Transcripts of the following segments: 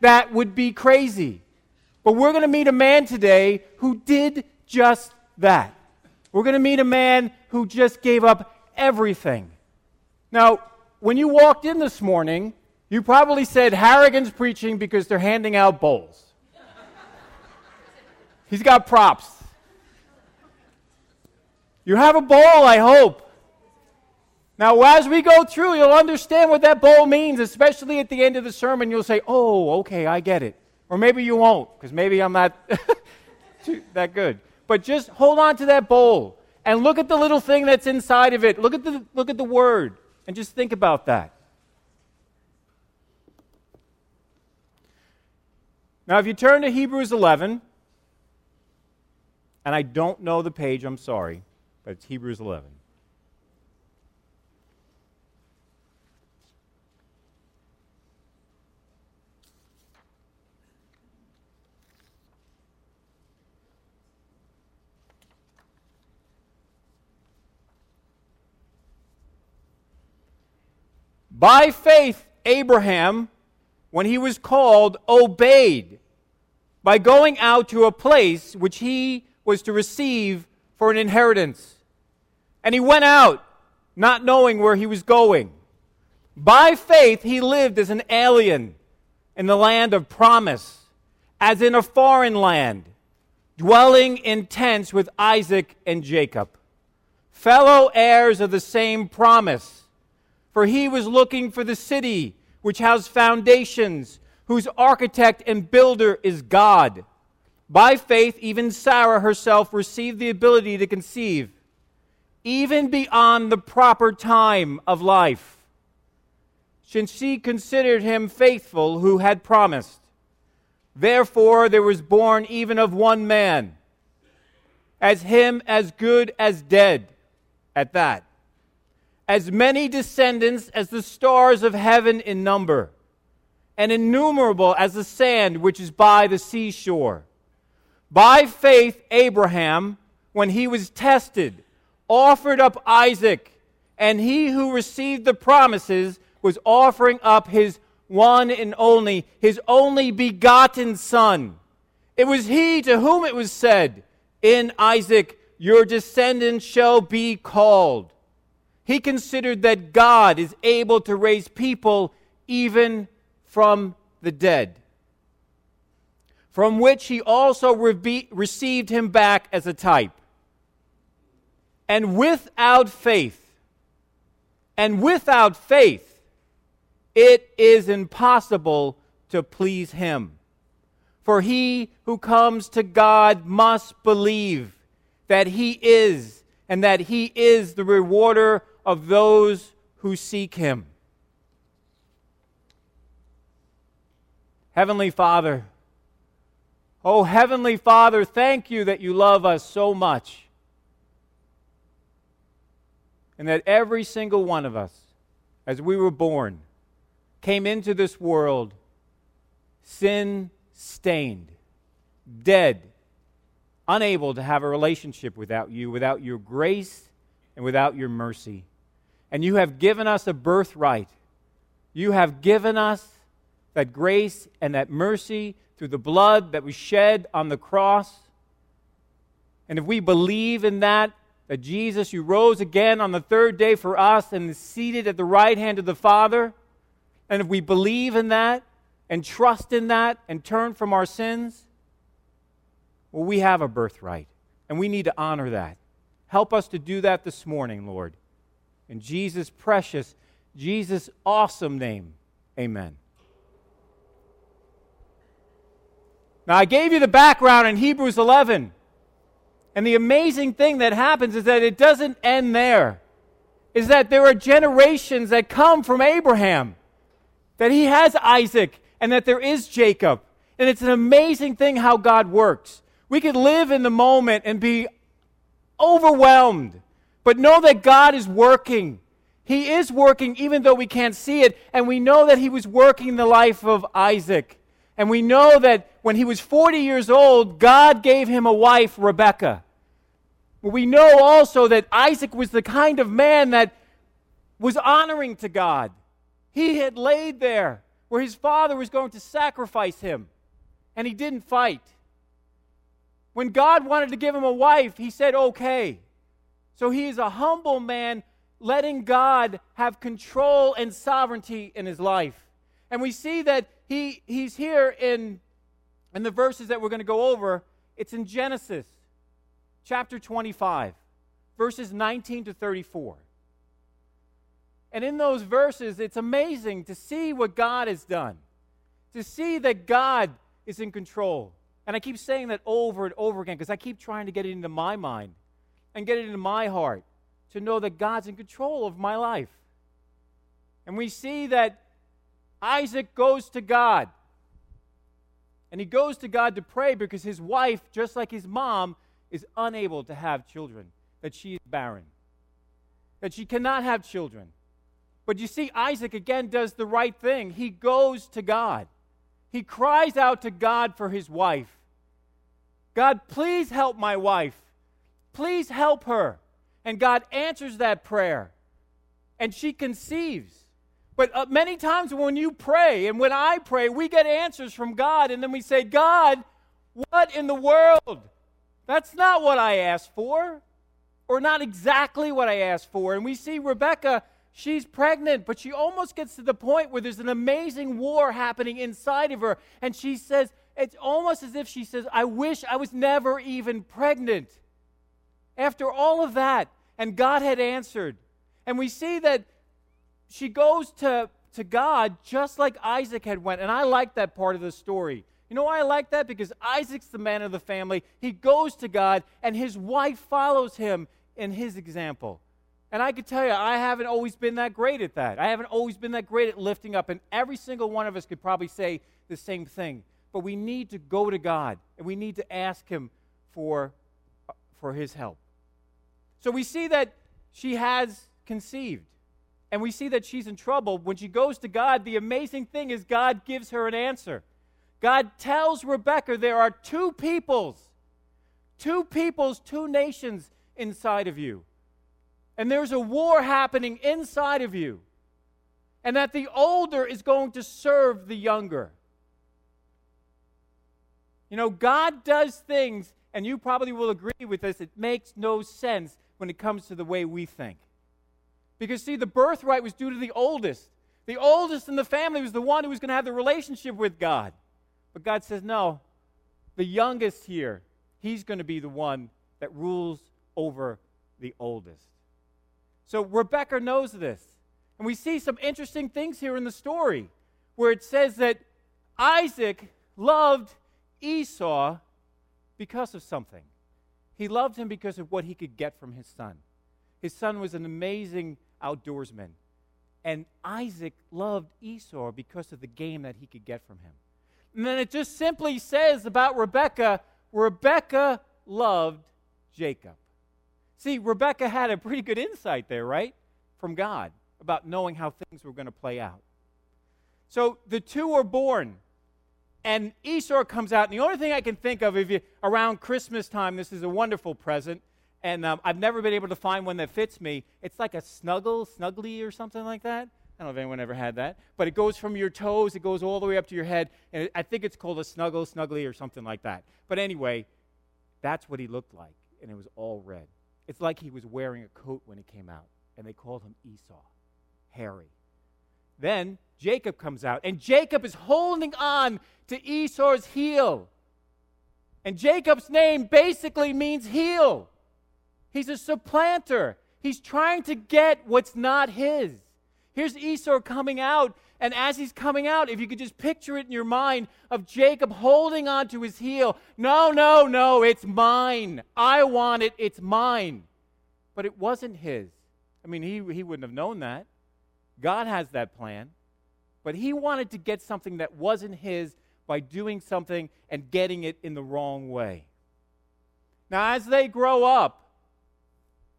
that would be crazy. But we're going to meet a man today who did just that. We're going to meet a man who just gave up everything. Now, when you walked in this morning, you probably said Harrigan's preaching because they're handing out bowls. He's got props. You have a bowl, I hope. Now, as we go through, you'll understand what that bowl means, especially at the end of the sermon. You'll say, Oh, okay, I get it. Or maybe you won't, because maybe I'm not that good. But just hold on to that bowl and look at the little thing that's inside of it. Look at the, look at the word and just think about that. Now, if you turn to Hebrews 11, and I don't know the page, I'm sorry, but it's Hebrews 11. By faith, Abraham, when he was called, obeyed by going out to a place which he was to receive for an inheritance. And he went out, not knowing where he was going. By faith, he lived as an alien in the land of promise, as in a foreign land, dwelling in tents with Isaac and Jacob, fellow heirs of the same promise for he was looking for the city which has foundations, whose architect and builder is God. By faith, even Sarah herself received the ability to conceive, even beyond the proper time of life, since she considered him faithful who had promised. Therefore, there was born even of one man, as him as good as dead, at that as many descendants as the stars of heaven in number, and innumerable as the sand which is by the seashore. By faith, Abraham, when he was tested, offered up Isaac, and he who received the promises was offering up his one and only, his only begotten son. It was he to whom it was said, In Isaac your descendants shall be called. He considered that God is able to raise people even from the dead, from which he also re- received him back as a type. And without faith, and without faith, it is impossible to please him. For he who comes to God must believe that he is, and that he is the rewarder of those who seek him. Heavenly Father, oh Heavenly Father, thank you that you love us so much. And that every single one of us, as we were born, came into this world sin stained, dead, unable to have a relationship without you, without your grace and without your mercy and you have given us a birthright. You have given us that grace and that mercy through the blood that was shed on the cross. And if we believe in that, that Jesus, you rose again on the third day for us and is seated at the right hand of the Father, and if we believe in that and trust in that and turn from our sins, well, we have a birthright, and we need to honor that. Help us to do that this morning, Lord. In Jesus' precious, Jesus' awesome name, amen. Now, I gave you the background in Hebrews 11. And the amazing thing that happens is that it doesn't end there. Is that there are generations that come from Abraham, that he has Isaac, and that there is Jacob. And it's an amazing thing how God works. We could live in the moment and be overwhelmed but know that God is working. He is working even though we can't see it. And we know that He was working the life of Isaac. And we know that when he was 40 years old, God gave him a wife, Rebekah. But we know also that Isaac was the kind of man that was honoring to God. He had laid there where his father was going to sacrifice him, and he didn't fight. When God wanted to give him a wife, he said, okay. So he is a humble man, letting God have control and sovereignty in his life. And we see that he, he's here in, in the verses that we're going to go over. It's in Genesis chapter 25, verses 19 to 34. And in those verses, it's amazing to see what God has done, to see that God is in control. And I keep saying that over and over again because I keep trying to get it into my mind and get it into my heart to know that God's in control of my life. And we see that Isaac goes to God. And he goes to God to pray because his wife, just like his mom, is unable to have children, that she is barren, that she cannot have children. But you see, Isaac again does the right thing. He goes to God. He cries out to God for his wife. God, please help my wife. Please help her. And God answers that prayer. And she conceives. But uh, many times when you pray and when I pray, we get answers from God. And then we say, God, what in the world? That's not what I asked for. Or not exactly what I asked for. And we see Rebecca She's pregnant, but she almost gets to the point where there's an amazing war happening inside of her. And she says, it's almost as if she says, I wish I was never even pregnant. After all of that, and God had answered. And we see that she goes to, to God just like Isaac had went. And I like that part of the story. You know why I like that? Because Isaac's the man of the family. He goes to God, and his wife follows him in his example. And I could tell you, I haven't always been that great at that. I haven't always been that great at lifting up. And every single one of us could probably say the same thing. But we need to go to God and we need to ask Him for, for His help. So we see that she has conceived. And we see that she's in trouble. When she goes to God, the amazing thing is God gives her an answer. God tells Rebecca there are two peoples, two peoples, two nations inside of you and there's a war happening inside of you, and that the older is going to serve the younger. You know, God does things, and you probably will agree with this, it makes no sense when it comes to the way we think. Because, see, the birthright was due to the oldest. The oldest in the family was the one who was going to have the relationship with God. But God says, no, the youngest here, he's going to be the one that rules over the oldest. So Rebecca knows this. And we see some interesting things here in the story where it says that Isaac loved Esau because of something. He loved him because of what he could get from his son. His son was an amazing outdoorsman. And Isaac loved Esau because of the game that he could get from him. And then it just simply says about Rebecca Rebecca loved Jacob. See, Rebecca had a pretty good insight there, right? From God about knowing how things were going to play out. So the two are born, and Esau comes out. And the only thing I can think of, if you around Christmas time, this is a wonderful present, and um, I've never been able to find one that fits me. It's like a snuggle, snuggly, or something like that. I don't know if anyone ever had that, but it goes from your toes, it goes all the way up to your head, and I think it's called a snuggle, snuggly, or something like that. But anyway, that's what he looked like, and it was all red. It's like he was wearing a coat when he came out, and they called him Esau, hairy. Then Jacob comes out, and Jacob is holding on to Esau's heel. And Jacob's name basically means heel. He's a supplanter. He's trying to get what's not his. Here's Esau coming out, and as he's coming out, if you could just picture it in your mind of Jacob holding on to his heel. No, no, no, it's mine. I want it, it's mine. But it wasn't his. I mean, he, he wouldn't have known that. God has that plan. But he wanted to get something that wasn't his by doing something and getting it in the wrong way. Now, as they grow up,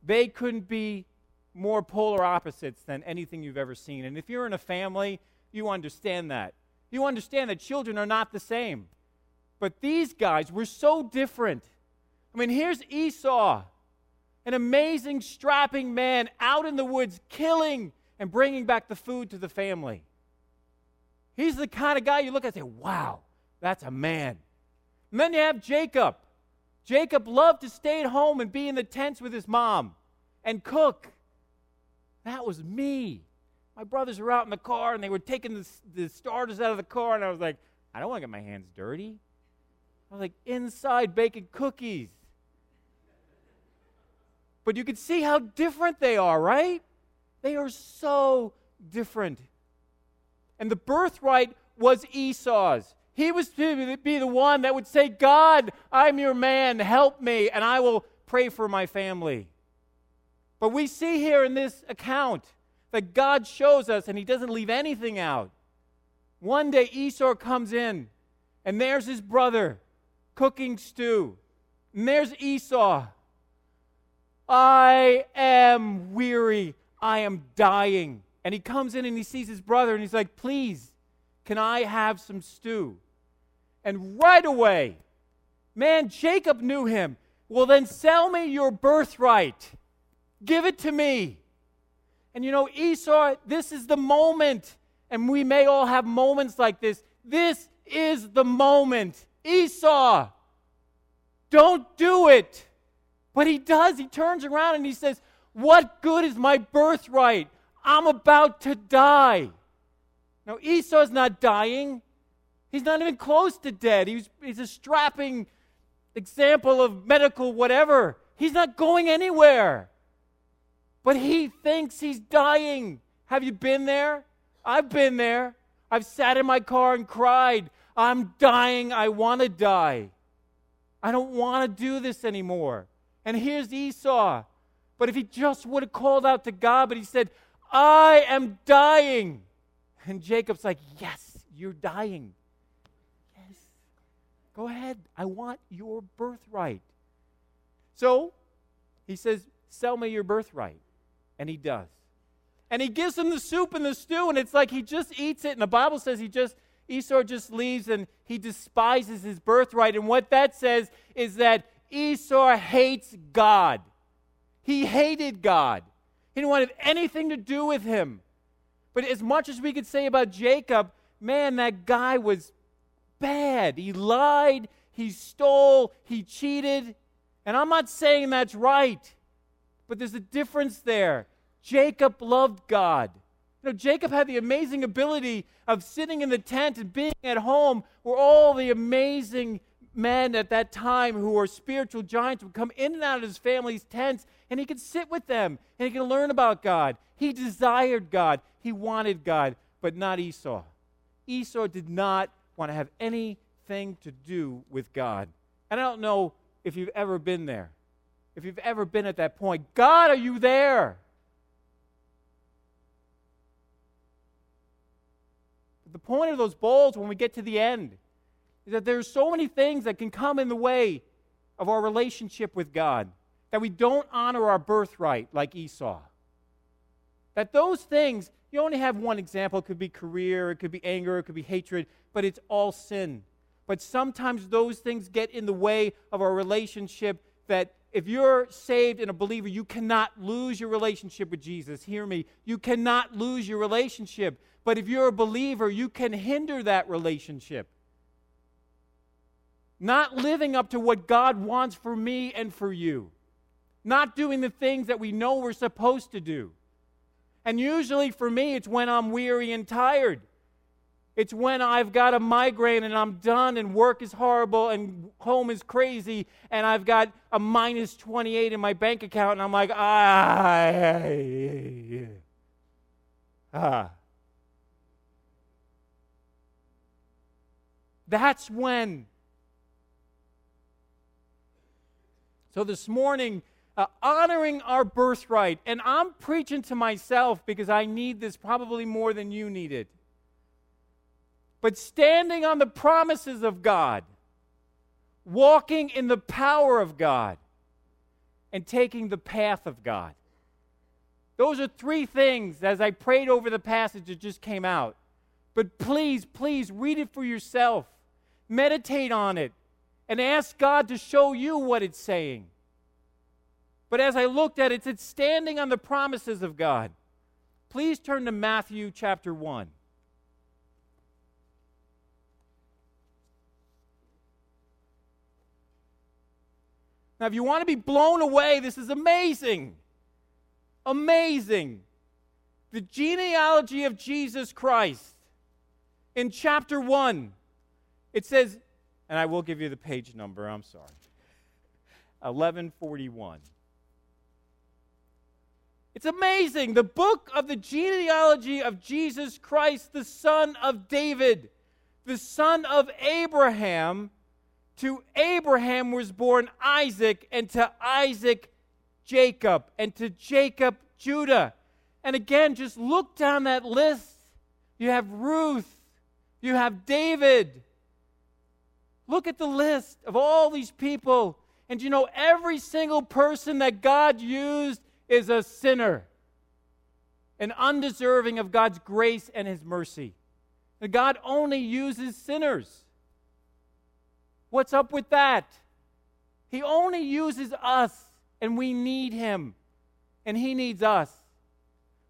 they couldn't be more polar opposites than anything you've ever seen. And if you're in a family, you understand that. You understand that children are not the same. But these guys were so different. I mean, here's Esau, an amazing, strapping man out in the woods, killing and bringing back the food to the family. He's the kind of guy you look at and say, wow, that's a man. And then you have Jacob. Jacob loved to stay at home and be in the tents with his mom and cook. That was me. My brothers were out in the car and they were taking the, the starters out of the car, and I was like, I don't want to get my hands dirty. I was like, inside baking cookies. But you can see how different they are, right? They are so different. And the birthright was Esau's. He was to be the one that would say, God, I'm your man, help me, and I will pray for my family. But we see here in this account that God shows us, and He doesn't leave anything out. One day Esau comes in, and there's his brother cooking stew. And there's Esau. I am weary. I am dying. And he comes in and he sees his brother and he's like, Please, can I have some stew? And right away, man, Jacob knew him. Well, then sell me your birthright. Give it to me. And you know, Esau, this is the moment. And we may all have moments like this. This is the moment. Esau, don't do it. But he does. He turns around and he says, What good is my birthright? I'm about to die. Now, Esau's not dying. He's not even close to dead. He's, he's a strapping example of medical whatever. He's not going anywhere. But he thinks he's dying. Have you been there? I've been there. I've sat in my car and cried. I'm dying. I want to die. I don't want to do this anymore. And here's Esau. But if he just would have called out to God, but he said, I am dying. And Jacob's like, Yes, you're dying. Yes. Go ahead. I want your birthright. So he says, Sell me your birthright. And he does. And he gives him the soup and the stew, and it's like he just eats it. And the Bible says he just, Esau just leaves and he despises his birthright. And what that says is that Esau hates God. He hated God. He didn't want anything to do with him. But as much as we could say about Jacob, man, that guy was bad. He lied, he stole, he cheated. And I'm not saying that's right, but there's a difference there. Jacob loved God. You know, Jacob had the amazing ability of sitting in the tent and being at home where all the amazing men at that time who were spiritual giants would come in and out of his family's tents and he could sit with them and he could learn about God. He desired God, he wanted God, but not Esau. Esau did not want to have anything to do with God. And I don't know if you've ever been there, if you've ever been at that point. God, are you there? the point of those bowls when we get to the end is that there's so many things that can come in the way of our relationship with God that we don't honor our birthright like Esau. That those things, you only have one example. It could be career, it could be anger, it could be hatred, but it's all sin. But sometimes those things get in the way of our relationship that if you're saved and a believer, you cannot lose your relationship with Jesus. Hear me. You cannot lose your relationship. But if you're a believer, you can hinder that relationship. Not living up to what God wants for me and for you. Not doing the things that we know we're supposed to do. And usually for me, it's when I'm weary and tired. It's when I've got a migraine and I'm done and work is horrible and home is crazy and I've got a minus 28 in my bank account and I'm like, ah, ah. That's when. So this morning, uh, honoring our birthright, and I'm preaching to myself because I need this probably more than you need it. But standing on the promises of God, walking in the power of God, and taking the path of God. Those are three things as I prayed over the passage that just came out. But please, please read it for yourself. Meditate on it and ask God to show you what it's saying. But as I looked at it, it's said, standing on the promises of God. Please turn to Matthew chapter 1. Now, if you want to be blown away, this is amazing. Amazing. The genealogy of Jesus Christ. In chapter 1, it says, and I will give you the page number, I'm sorry. 1141. It's amazing. The book of the genealogy of Jesus Christ, the son of David, the son of Abraham. To Abraham was born Isaac, and to Isaac, Jacob, and to Jacob, Judah. And again, just look down that list. You have Ruth, you have David. Look at the list of all these people. And you know, every single person that God used is a sinner and undeserving of God's grace and His mercy. And God only uses sinners. What's up with that? He only uses us, and we need Him, and He needs us.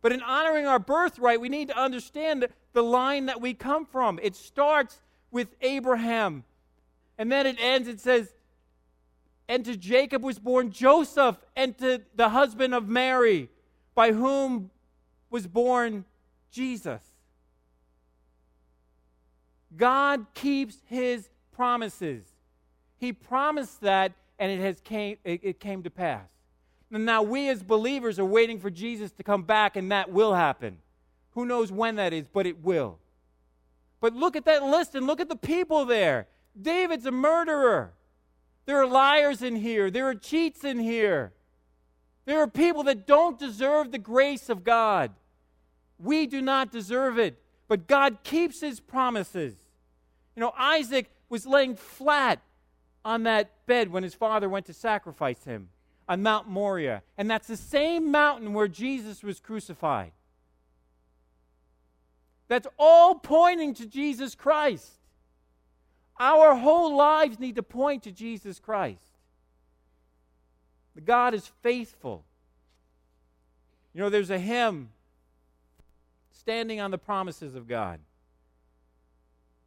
But in honoring our birthright, we need to understand the line that we come from. It starts with Abraham, and then it ends, it says, and to Jacob was born Joseph, and to the husband of Mary, by whom was born Jesus. God keeps his promises. He promised that, and it has came, it, it came to pass. And now we as believers are waiting for Jesus to come back, and that will happen. Who knows when that is, but it will. But look at that list and look at the people there. David's a murderer. There are liars in here. There are cheats in here. There are people that don't deserve the grace of God. We do not deserve it, but God keeps his promises. You know, Isaac was laying flat on that bed when his father went to sacrifice him on Mount Moriah. And that's the same mountain where Jesus was crucified. That's all pointing to Jesus Christ. Our whole lives need to point to Jesus Christ. God is faithful. You know, there's a hymn standing on the promises of God.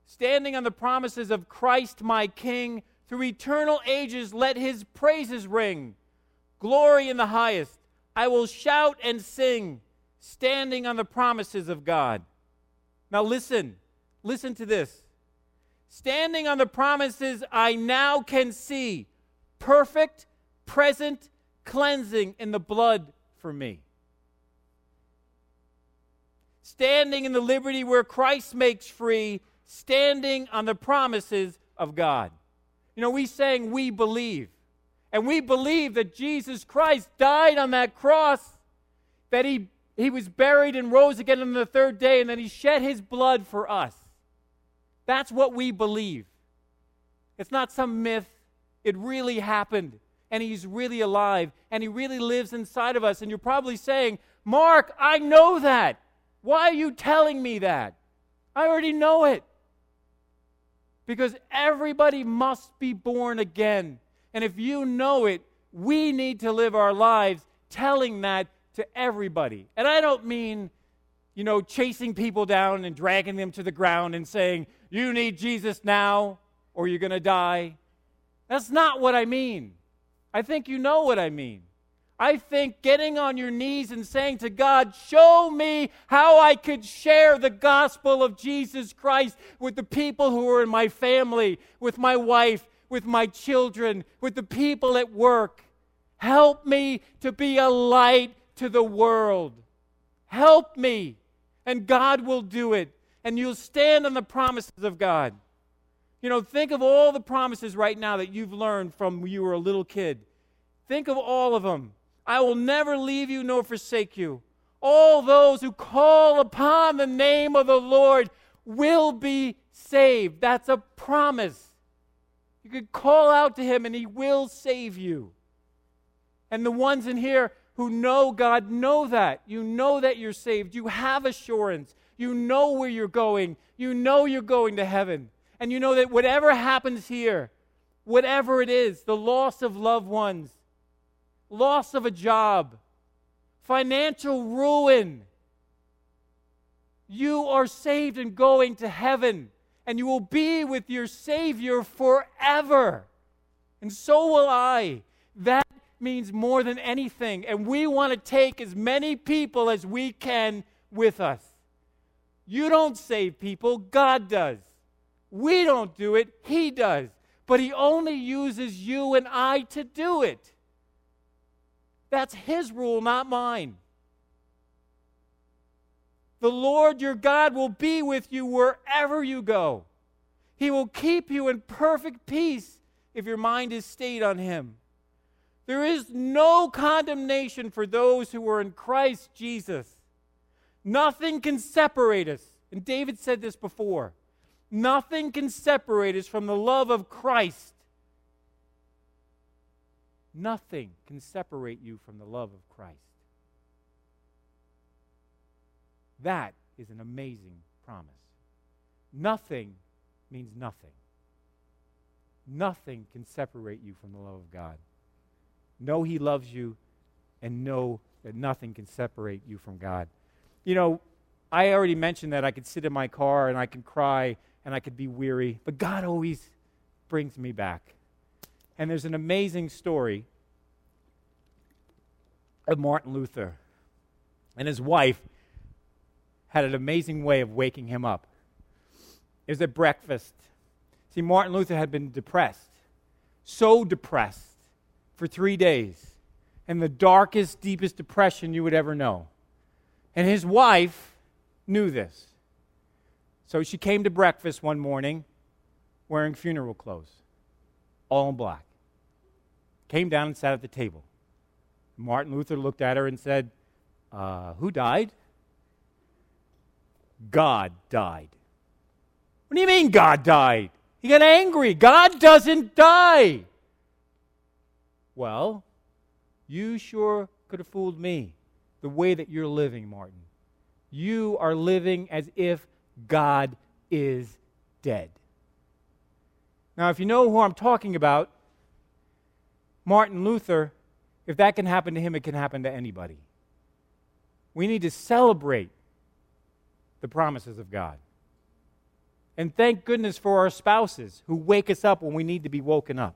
Standing on the promises of Christ my King, through eternal ages let his praises ring. Glory in the highest. I will shout and sing, standing on the promises of God. Now listen, listen to this. Standing on the promises I now can see, perfect, present cleansing in the blood for me. Standing in the liberty where Christ makes free, standing on the promises of God. You know, we saying we believe. And we believe that Jesus Christ died on that cross, that he, he was buried and rose again on the third day, and that he shed his blood for us. That's what we believe. It's not some myth. It really happened. And he's really alive. And he really lives inside of us. And you're probably saying, Mark, I know that. Why are you telling me that? I already know it. Because everybody must be born again. And if you know it, we need to live our lives telling that to everybody. And I don't mean, you know, chasing people down and dragging them to the ground and saying, you need Jesus now or you're going to die. That's not what I mean. I think you know what I mean. I think getting on your knees and saying to God, Show me how I could share the gospel of Jesus Christ with the people who are in my family, with my wife, with my children, with the people at work. Help me to be a light to the world. Help me. And God will do it and you'll stand on the promises of God. You know, think of all the promises right now that you've learned from when you were a little kid. Think of all of them. I will never leave you nor forsake you. All those who call upon the name of the Lord will be saved. That's a promise. You could call out to him and he will save you. And the ones in here who know God know that. You know that you're saved. You have assurance. You know where you're going. You know you're going to heaven. And you know that whatever happens here, whatever it is the loss of loved ones, loss of a job, financial ruin you are saved and going to heaven, and you will be with your Savior forever. And so will I. That means more than anything. And we want to take as many people as we can with us. You don't save people, God does. We don't do it, He does. But He only uses you and I to do it. That's His rule, not mine. The Lord your God will be with you wherever you go. He will keep you in perfect peace if your mind is stayed on Him. There is no condemnation for those who are in Christ Jesus. Nothing can separate us. And David said this before nothing can separate us from the love of Christ. Nothing can separate you from the love of Christ. That is an amazing promise. Nothing means nothing. Nothing can separate you from the love of God. Know He loves you and know that nothing can separate you from God. You know, I already mentioned that I could sit in my car and I can cry and I could be weary, but God always brings me back. And there's an amazing story of Martin Luther and his wife had an amazing way of waking him up. It was at breakfast. See, Martin Luther had been depressed, so depressed for three days, in the darkest, deepest depression you would ever know. And his wife knew this. So she came to breakfast one morning wearing funeral clothes, all in black. Came down and sat at the table. Martin Luther looked at her and said, uh, Who died? God died. What do you mean God died? He got angry. God doesn't die. Well, you sure could have fooled me the way that you're living, Martin. You are living as if God is dead. Now, if you know who I'm talking about, Martin Luther, if that can happen to him, it can happen to anybody. We need to celebrate the promises of God. And thank goodness for our spouses who wake us up when we need to be woken up.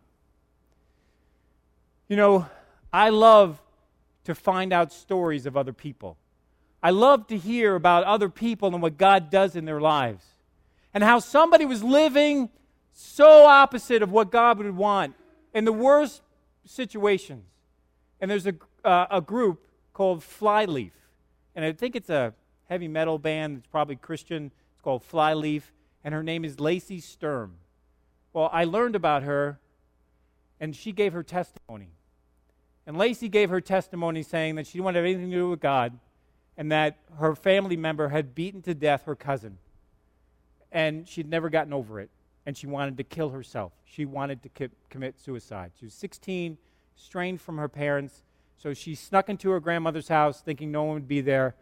You know, I love to find out stories of other people. I love to hear about other people and what God does in their lives. And how somebody was living so opposite of what God would want in the worst situations. And there's a, uh, a group called Flyleaf. And I think it's a heavy metal band that's probably Christian. It's called Flyleaf, and her name is Lacey Sturm. Well, I learned about her, and she gave her testimony. And Lacey gave her testimony saying that she didn't want have anything to do with God, and that her family member had beaten to death her cousin. And she'd never gotten over it, and she wanted to kill herself. She wanted to ki- commit suicide. She was 16, strained from her parents, so she snuck into her grandmother's house thinking no one would be there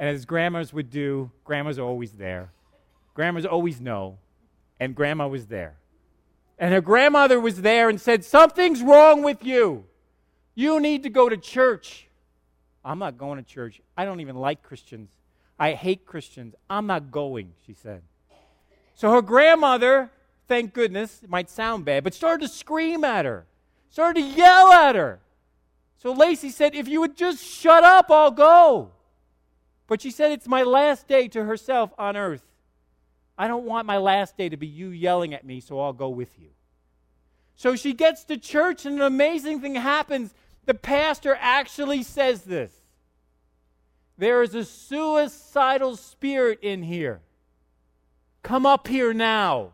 and as grandmas would do, grandmas are always there. Grandmas always know. And grandma was there. And her grandmother was there and said, Something's wrong with you. You need to go to church. I'm not going to church. I don't even like Christians. I hate Christians. I'm not going, she said. So her grandmother, thank goodness, it might sound bad, but started to scream at her, started to yell at her. So Lacey said, If you would just shut up, I'll go. But she said it's my last day to herself on earth. I don't want my last day to be you yelling at me, so I'll go with you. So she gets to church, and an amazing thing happens. The pastor actually says this There is a suicidal spirit in here. Come up here now.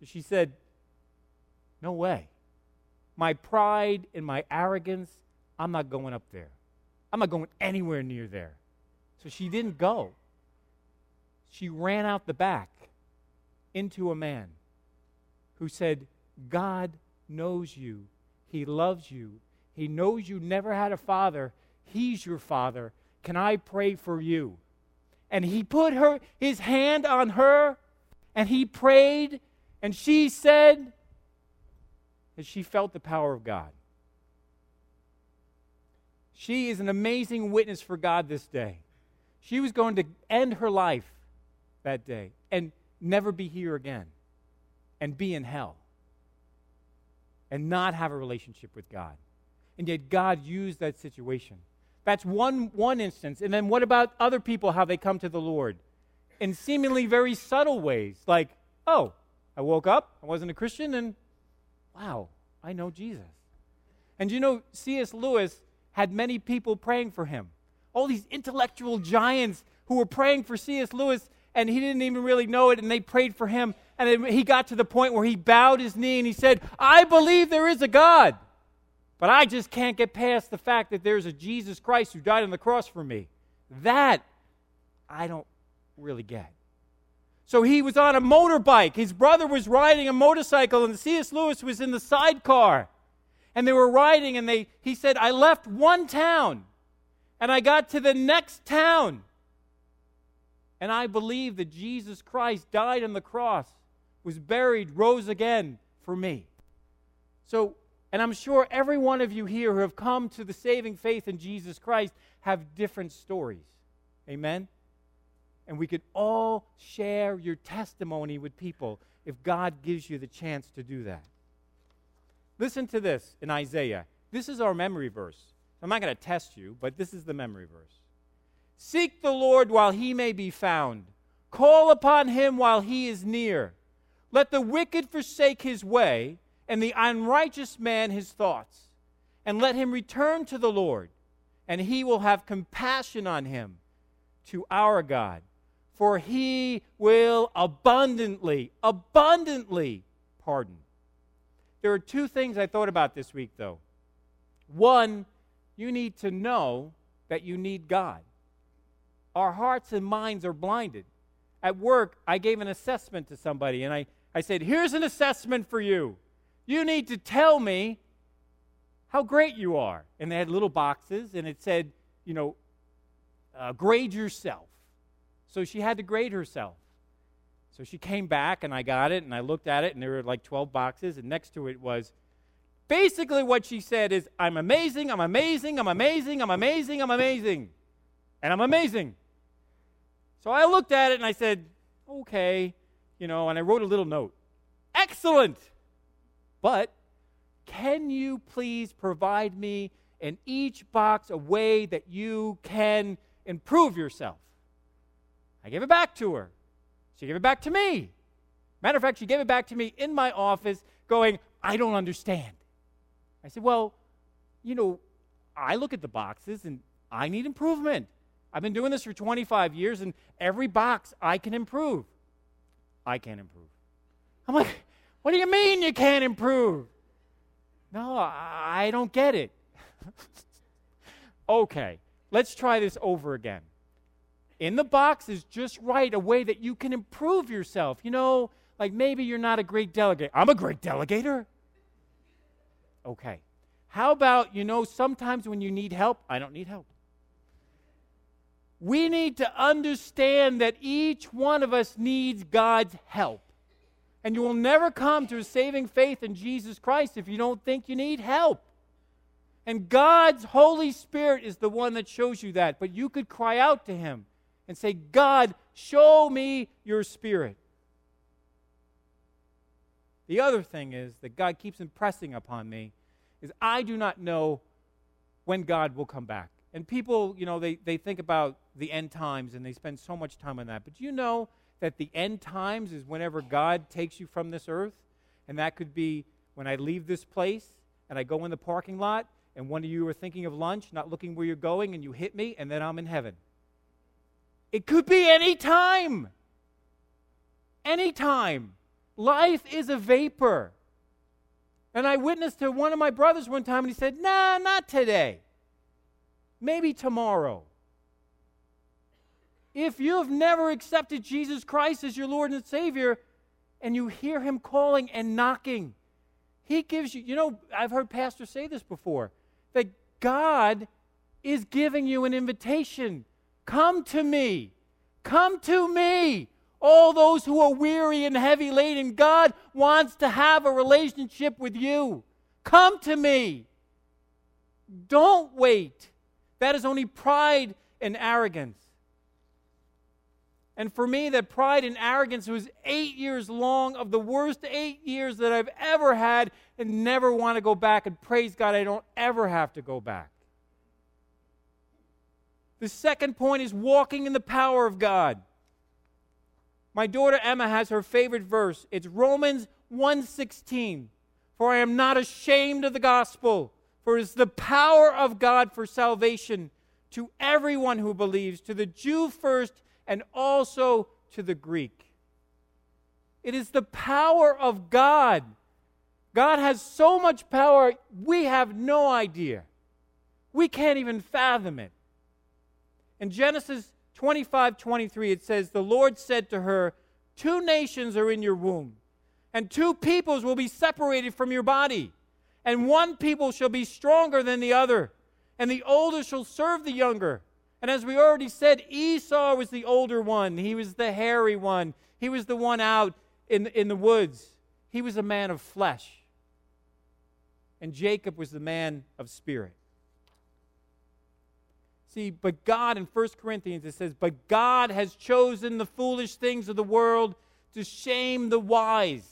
So she said, No way. My pride and my arrogance, I'm not going up there. I'm not going anywhere near there. So she didn't go. She ran out the back into a man who said, God knows you. He loves you. He knows you never had a father. He's your father. Can I pray for you? And he put her his hand on her and he prayed and she said that she felt the power of God. She is an amazing witness for God this day. She was going to end her life that day and never be here again and be in hell. and not have a relationship with God. And yet God used that situation. That's one, one instance. And then what about other people, how they come to the Lord? In seemingly very subtle ways, like, oh, I woke up, I wasn't a Christian, and wow, I know Jesus. And you know, C.S. Lewis had many people praying for him. All these intellectual giants who were praying for C.S. Lewis, and he didn't even really know it, and they prayed for him. And he got to the point where he bowed his knee and he said, I believe there is a God, but I just can't get past the fact that there's a Jesus Christ who died on the cross for me. That I don't really get. So he was on a motorbike. His brother was riding a motorcycle, and C.S. Lewis was in the sidecar. And they were riding, and they, he said, I left one town, and I got to the next town. And I believe that Jesus Christ died on the cross, was buried, rose again for me. So, and I'm sure every one of you here who have come to the saving faith in Jesus Christ have different stories. Amen? and we could all share your testimony with people if God gives you the chance to do that. Listen to this in Isaiah. This is our memory verse. I'm not going to test you, but this is the memory verse. Seek the Lord while he may be found, call upon him while he is near. Let the wicked forsake his way, and the unrighteous man his thoughts. And let him return to the Lord, and he will have compassion on him, to our God for he will abundantly, abundantly pardon. There are two things I thought about this week, though. One, you need to know that you need God. Our hearts and minds are blinded. At work, I gave an assessment to somebody, and I, I said, Here's an assessment for you. You need to tell me how great you are. And they had little boxes, and it said, You know, uh, grade yourself. So she had to grade herself. So she came back and I got it and I looked at it and there were like 12 boxes and next to it was basically what she said is I'm amazing, I'm amazing, I'm amazing, I'm amazing, I'm amazing. And I'm amazing. So I looked at it and I said, okay, you know, and I wrote a little note. Excellent. But can you please provide me in each box a way that you can improve yourself? I gave it back to her. She gave it back to me. Matter of fact, she gave it back to me in my office, going, I don't understand. I said, Well, you know, I look at the boxes and I need improvement. I've been doing this for 25 years, and every box I can improve. I can't improve. I'm like, What do you mean you can't improve? No, I don't get it. okay, let's try this over again in the box is just right, a way that you can improve yourself. You know, like maybe you're not a great delegator. I'm a great delegator. Okay. How about, you know, sometimes when you need help, I don't need help. We need to understand that each one of us needs God's help. And you will never come to a saving faith in Jesus Christ if you don't think you need help. And God's Holy Spirit is the one that shows you that. But you could cry out to Him and say, God, show me your spirit. The other thing is that God keeps impressing upon me is I do not know when God will come back. And people, you know, they, they think about the end times and they spend so much time on that. But you know that the end times is whenever God takes you from this earth? And that could be when I leave this place and I go in the parking lot and one of you are thinking of lunch, not looking where you're going, and you hit me, and then I'm in heaven. It could be any time. Any time. Life is a vapor. And I witnessed to one of my brothers one time, and he said, Nah, not today. Maybe tomorrow. If you have never accepted Jesus Christ as your Lord and Savior, and you hear Him calling and knocking, He gives you, you know, I've heard pastors say this before, that God is giving you an invitation Come to me. Come to me. All those who are weary and heavy laden, God wants to have a relationship with you. Come to me. Don't wait. That is only pride and arrogance. And for me, that pride and arrogance was eight years long of the worst eight years that I've ever had and never want to go back. And praise God, I don't ever have to go back. The second point is walking in the power of God. My daughter Emma has her favorite verse. It's Romans 1:16. For I am not ashamed of the gospel, for it is the power of God for salvation to everyone who believes, to the Jew first and also to the Greek. It is the power of God. God has so much power, we have no idea. We can't even fathom it. In Genesis 25 23, it says, The Lord said to her, Two nations are in your womb, and two peoples will be separated from your body, and one people shall be stronger than the other, and the older shall serve the younger. And as we already said, Esau was the older one. He was the hairy one. He was the one out in, in the woods. He was a man of flesh. And Jacob was the man of spirit. See, but God in 1 Corinthians it says, But God has chosen the foolish things of the world to shame the wise.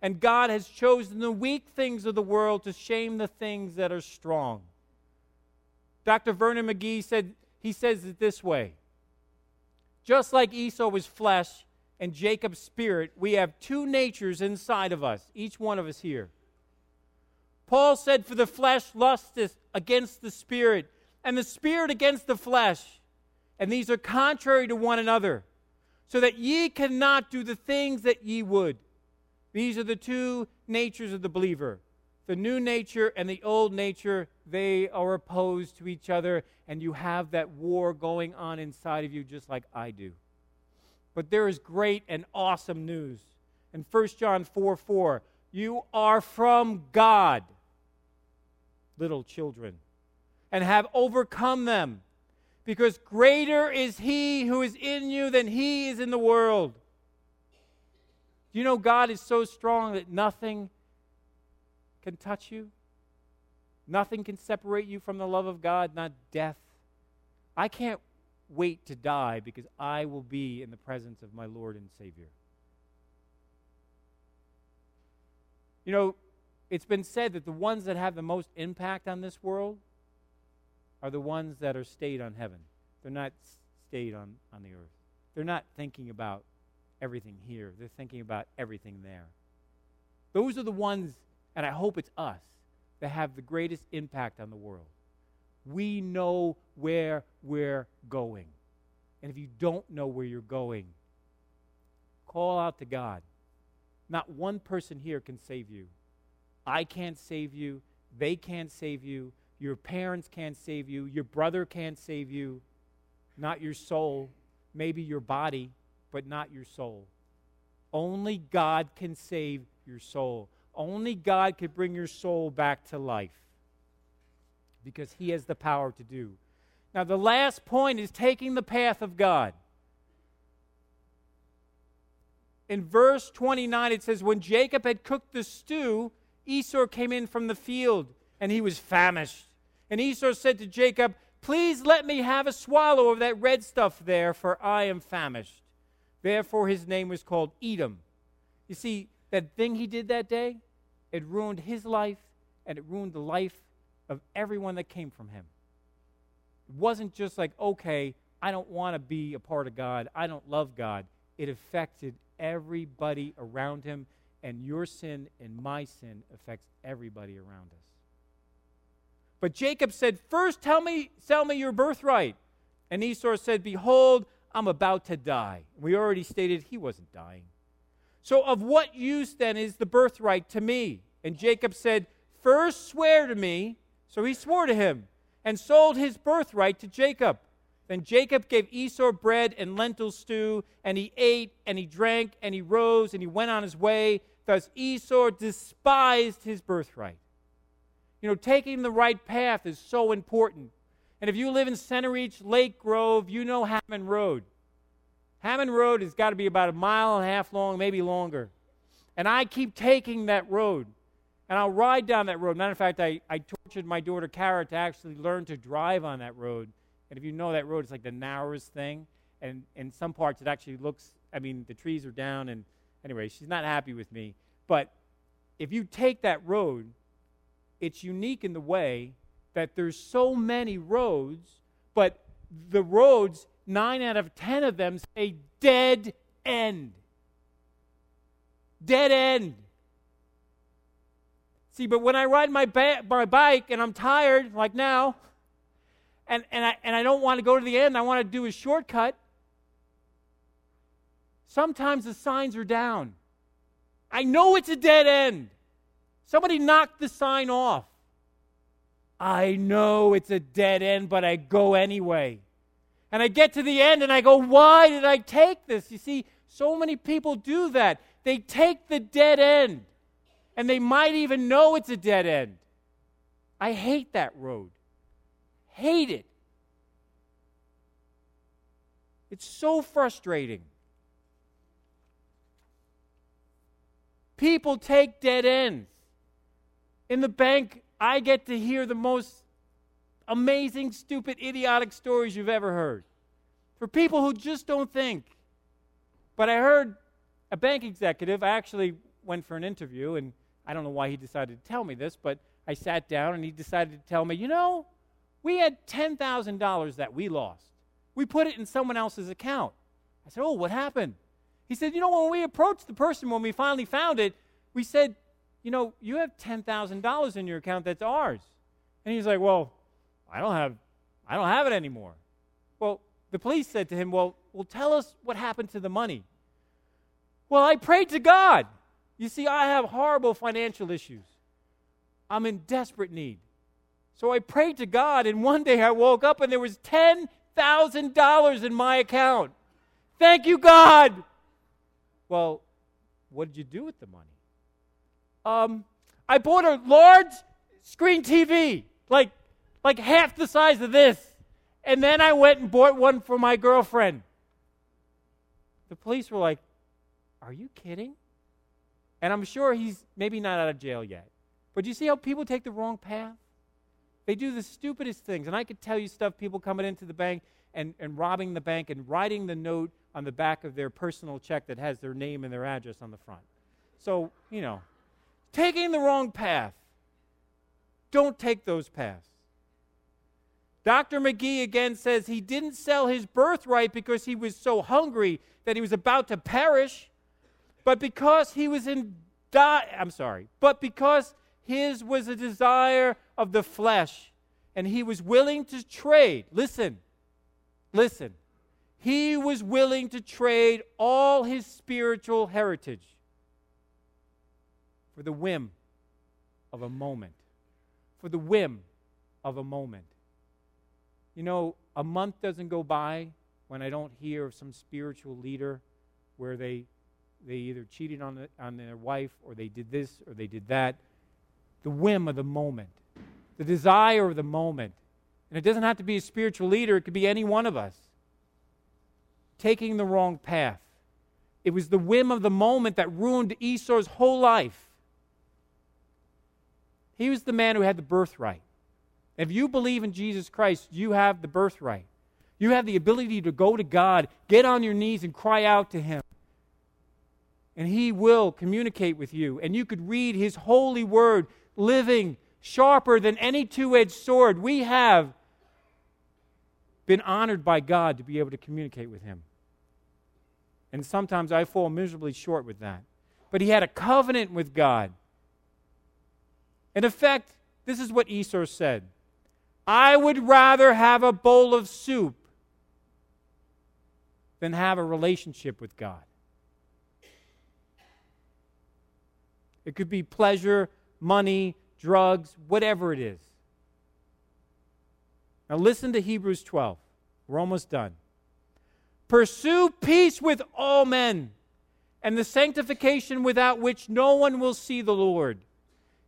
And God has chosen the weak things of the world to shame the things that are strong. Dr. Vernon McGee said he says it this way Just like Esau was flesh and Jacob's spirit, we have two natures inside of us, each one of us here. Paul said, For the flesh lusteth against the spirit, and the spirit against the flesh. And these are contrary to one another, so that ye cannot do the things that ye would. These are the two natures of the believer the new nature and the old nature, they are opposed to each other, and you have that war going on inside of you just like I do. But there is great and awesome news. In 1 John 4 4, you are from God, little children, and have overcome them, because greater is He who is in you than He is in the world. You know God is so strong that nothing can touch you. Nothing can separate you from the love of God, not death. I can't wait to die because I will be in the presence of my Lord and Savior. You know, it's been said that the ones that have the most impact on this world are the ones that are stayed on heaven. They're not stayed on, on the earth. They're not thinking about everything here, they're thinking about everything there. Those are the ones and I hope it's us that have the greatest impact on the world. We know where we're going. And if you don't know where you're going, call out to God. Not one person here can save you. I can't save you. They can't save you. Your parents can't save you. Your brother can't save you. Not your soul. Maybe your body, but not your soul. Only God can save your soul. Only God could bring your soul back to life because He has the power to do. Now, the last point is taking the path of God. In verse 29, it says, When Jacob had cooked the stew, Esau came in from the field, and he was famished. And Esau said to Jacob, Please let me have a swallow of that red stuff there, for I am famished. Therefore, his name was called Edom. You see, that thing he did that day, it ruined his life and it ruined the life of everyone that came from him. It wasn't just like, okay, I don't want to be a part of God, I don't love God. It affected everybody around him, and your sin and my sin affects everybody around us. But Jacob said, First tell me, sell me your birthright. And Esau said, Behold, I'm about to die. We already stated he wasn't dying. So, of what use then is the birthright to me? And Jacob said, First swear to me. So he swore to him and sold his birthright to Jacob. Then Jacob gave Esau bread and lentil stew, and he ate and he drank and he rose and he went on his way. Thus Esau despised his birthright. You know, taking the right path is so important. And if you live in Centereach, Lake Grove, you know Hammond Road. Hammond Road has got to be about a mile and a half long, maybe longer. And I keep taking that road. And I'll ride down that road. Matter of fact, I, I tortured my daughter Kara to actually learn to drive on that road. And if you know that road, it's like the narrowest thing. and in some parts it actually looks, I mean, the trees are down, and anyway, she's not happy with me. But if you take that road, it's unique in the way that there's so many roads, but the roads, nine out of ten of them say dead end. Dead end. See, but when I ride my, ba- my bike and I'm tired, like now, and, and, I, and I don't want to go to the end, I want to do a shortcut, sometimes the signs are down. I know it's a dead end. Somebody knocked the sign off. I know it's a dead end, but I go anyway. And I get to the end and I go, why did I take this? You see, so many people do that. They take the dead end, and they might even know it's a dead end. I hate that road. Hate it. It's so frustrating. People take dead ends. In the bank, I get to hear the most amazing, stupid, idiotic stories you've ever heard. For people who just don't think. But I heard a bank executive, I actually went for an interview, and I don't know why he decided to tell me this, but I sat down and he decided to tell me, you know, we had $10,000 that we lost. We put it in someone else's account. I said, oh, what happened? He said, you know, when we approached the person, when we finally found it, we said, you know, you have $10,000 in your account that's ours. And he's like, well, I don't have, I don't have it anymore. Well, the police said to him, well, well, tell us what happened to the money. Well, I prayed to God. You see, I have horrible financial issues. I'm in desperate need. So I prayed to God, and one day I woke up and there was $10,000 in my account. Thank you, God. Well, what did you do with the money? Um, I bought a large screen TV, like, like half the size of this. And then I went and bought one for my girlfriend. The police were like, Are you kidding? And I'm sure he's maybe not out of jail yet. But you see how people take the wrong path? They do the stupidest things. And I could tell you stuff people coming into the bank and, and robbing the bank and writing the note on the back of their personal check that has their name and their address on the front. So, you know, taking the wrong path. Don't take those paths. Dr. McGee again says he didn't sell his birthright because he was so hungry that he was about to perish, but because he was in I'm sorry, but because his was a desire of the flesh and he was willing to trade. Listen. Listen. He was willing to trade all his spiritual heritage for the whim of a moment. For the whim of a moment. You know, a month doesn't go by when I don't hear of some spiritual leader where they they either cheated on, the, on their wife or they did this or they did that. The whim of the moment, the desire of the moment. And it doesn't have to be a spiritual leader, it could be any one of us. Taking the wrong path. It was the whim of the moment that ruined Esau's whole life. He was the man who had the birthright. If you believe in Jesus Christ, you have the birthright. You have the ability to go to God, get on your knees, and cry out to Him. And He will communicate with you. And you could read His holy word, living, sharper than any two edged sword. We have been honored by God to be able to communicate with Him. And sometimes I fall miserably short with that. But he had a covenant with God. In effect, this is what Esau said I would rather have a bowl of soup than have a relationship with God. It could be pleasure, money, drugs, whatever it is. Now, listen to Hebrews 12. We're almost done. Pursue peace with all men and the sanctification without which no one will see the Lord.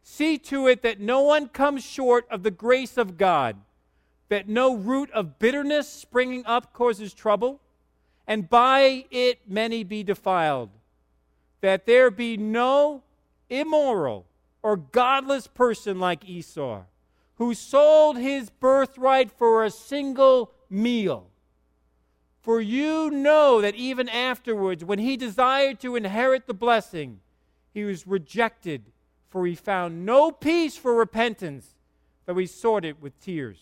See to it that no one comes short of the grace of God, that no root of bitterness springing up causes trouble, and by it many be defiled, that there be no immoral or godless person like Esau, who sold his birthright for a single meal. For you know that even afterwards, when he desired to inherit the blessing, he was rejected, for he found no peace for repentance, though he sought it with tears.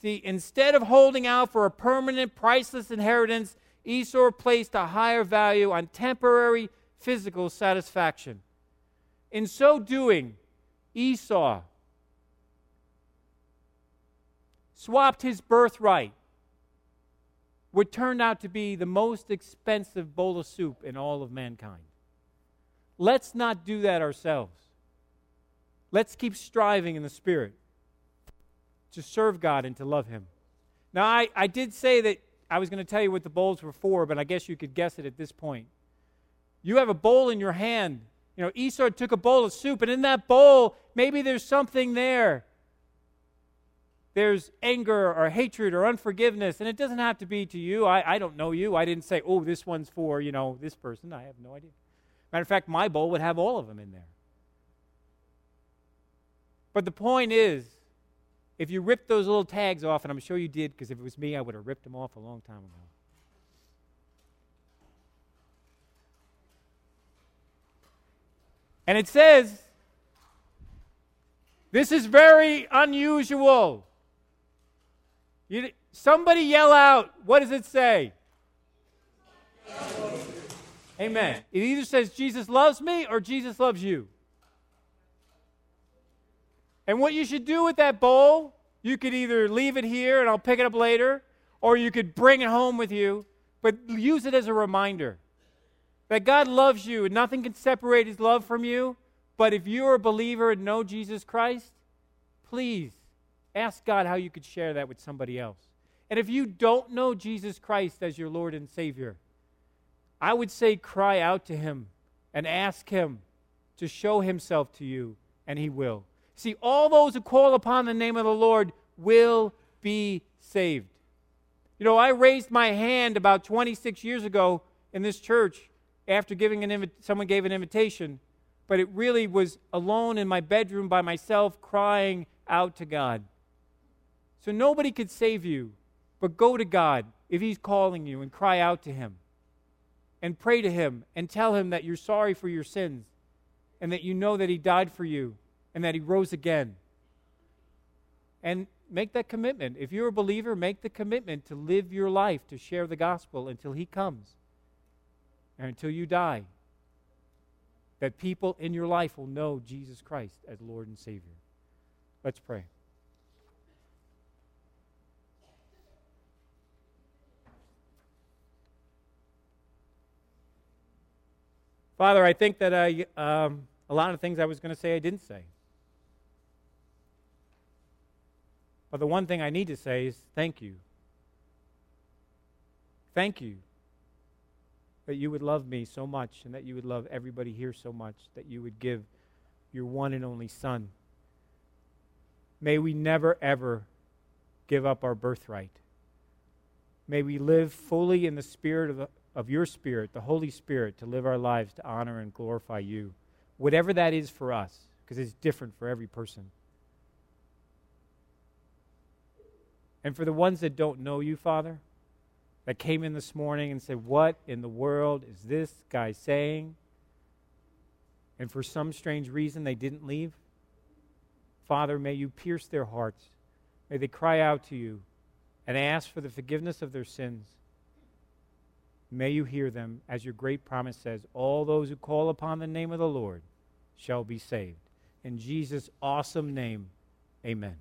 See, instead of holding out for a permanent, priceless inheritance, Esau placed a higher value on temporary physical satisfaction. In so doing, Esau swapped his birthright, what turned out to be the most expensive bowl of soup in all of mankind. Let's not do that ourselves. Let's keep striving in the Spirit to serve God and to love Him. Now, I, I did say that I was going to tell you what the bowls were for, but I guess you could guess it at this point. You have a bowl in your hand. You know, Esau took a bowl of soup, and in that bowl, maybe there's something there. There's anger or hatred or unforgiveness, and it doesn't have to be to you. I, I don't know you. I didn't say, oh, this one's for, you know, this person. I have no idea. Matter of fact, my bowl would have all of them in there. But the point is, if you rip those little tags off, and I'm sure you did, because if it was me, I would have ripped them off a long time ago. And it says, this is very unusual. You, somebody yell out, what does it say? Amen. It either says Jesus loves me or Jesus loves you. And what you should do with that bowl, you could either leave it here and I'll pick it up later, or you could bring it home with you, but use it as a reminder that God loves you and nothing can separate his love from you. But if you're a believer and know Jesus Christ, please ask God how you could share that with somebody else. And if you don't know Jesus Christ as your Lord and Savior, I would say cry out to him and ask him to show himself to you, and he will. See, all those who call upon the name of the Lord will be saved. You know, I raised my hand about 26 years ago in this church after giving an invi- someone gave an invitation, but it really was alone in my bedroom by myself crying out to God. So nobody could save you, but go to God if He's calling you and cry out to Him and pray to Him and tell Him that you're sorry for your sins and that you know that He died for you and that he rose again. And make that commitment. If you're a believer, make the commitment to live your life to share the gospel until he comes and until you die. That people in your life will know Jesus Christ as Lord and Savior. Let's pray. Father, I think that I, um, a lot of things I was going to say I didn't say. But the one thing I need to say is thank you. Thank you that you would love me so much and that you would love everybody here so much, that you would give your one and only Son. May we never, ever give up our birthright. May we live fully in the spirit of, the, of your Spirit, the Holy Spirit, to live our lives to honor and glorify you. Whatever that is for us, because it's different for every person. And for the ones that don't know you, Father, that came in this morning and said, What in the world is this guy saying? And for some strange reason they didn't leave, Father, may you pierce their hearts. May they cry out to you and ask for the forgiveness of their sins. May you hear them, as your great promise says, all those who call upon the name of the Lord shall be saved. In Jesus' awesome name, amen.